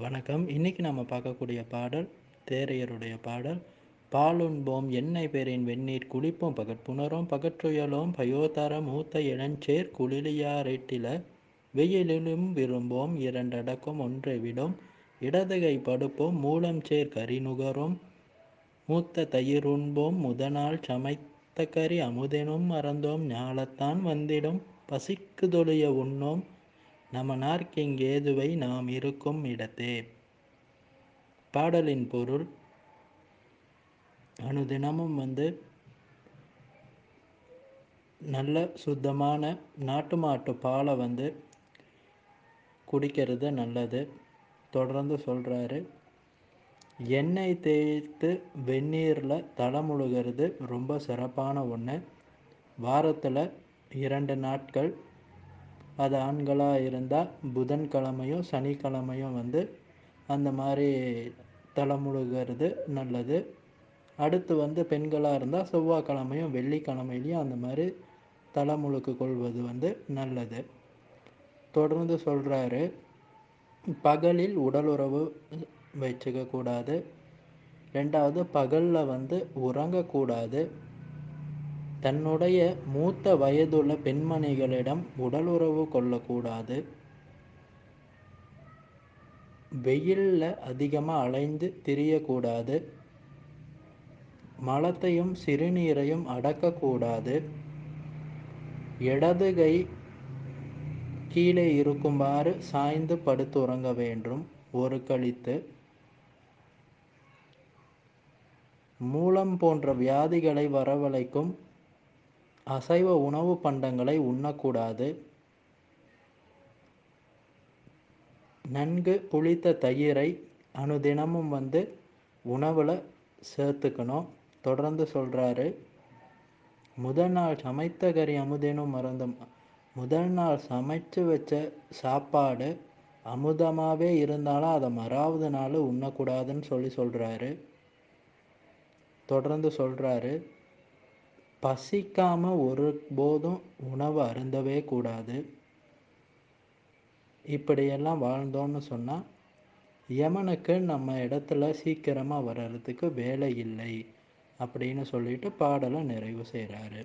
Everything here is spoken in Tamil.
வணக்கம். இன்னைக்கு நம்ம பார்க்கக்கூடிய பாடல் தேரையருடைய பாடல் பாலுண்போம் எண்ணெய் பெறின் வெந்நீர் குளிப்போம் பகற்புணரும் பகற்றுயலோம் பயோதர மூத்த இளஞ்சேர் குளிலியாரெட்டில வெயிலிலும் விரும்போம் இரண்டடக்கம் ஒன்றை விடும் இடதுகை படுப்போம் மூலம் சேர் கரிநுகரும் மூத்த தயிர் உண்போம் முதநாள் சமைத்த கறி அமுதெனும் மறந்தோம் ஞாலத்தான் வந்திடும் பசிக்குதொழிய உண்ணோம் நமனார்க்கிங்கேதுவை நாம் இருக்கும் இடத்தே? பாடலின் பொருள் அனுதினமும் வந்து நல்ல சுத்தமான நாட்டு மாட்டு பாலை வந்து குடிக்கிறது நல்லது. தொடர்ந்து சொல்கிறாரு எண்ணெய் தேய்த்து வெந்நீரில் தலை முழுகிறது ரொம்ப சிறப்பான ஒன்று வாரத்தில் இரண்டு நாட்கள் அது ஆண்களாக இருந்தால் புதன்கிழமையும் சனிக்கிழமையும் வந்து அந்த மாதிரி தலை முழுகிறது நல்லது. அடுத்து வந்து பெண்களாக இருந்தால் செவ்வாய்க்கிழமையும் வெள்ளிக்கிழமையிலையும் அந்த மாதிரி தலை முழுக்கு கொள்வது வந்து நல்லது. தொடர்ந்து சொல்கிறாரு பகலில் உடலுறவு வச்சுக்கக்கூடாது. ரெண்டாவது பகலில் வந்து உறங்கக்கூடாது. தன்னுடைய மூத்த வயதுள்ள பெண்மணிகளிடம் உடலுறவு கொள்ளக்கூடாது. வெயிலில் அதிகமாக அலைந்து திரியக்கூடாது. மலத்தையும் சிறுநீரையும் அடக்கக்கூடாது. இடது கை கீழே இருக்குமாறு சாய்ந்து படுத்துறங்க வேண்டும். ஒரு கழித்து மூலம் போன்ற வியாதிகளை வரவழைக்கும் அசைவ உணவு பண்டங்களை உண்ணக்கூடாது. நன்கு புளித்த தயிரை அனுதினமும் வந்து உணவில் சேர்த்துக்கணும். தொடர்ந்து சொல்கிறாரு முதல் நாள் சமைத்த கறி அமுதினும் மறந்தும் முதல் நாள் சமைச்சு வச்ச சாப்பாடு அமுதமாகவே இருந்தாலும் அதை மறாவது நாள் உண்ணக்கூடாதுன்னு சொல்லி சொல்கிறாரு தொடர்ந்து சொல்கிறாரு பசிக்காமல் ஒரு போதும் உணவு அருந்தவே கூடாது. இப்படியெல்லாம் வாழ்ந்தோன்னு சொன்னால் யமனுக்கு நம்ம இடத்துல சீக்கிரமாக வர்றதுக்கு வேலை இல்லை அப்படின்னு சொல்லிட்டு பாடலை நிறைவு செய்கிறாரு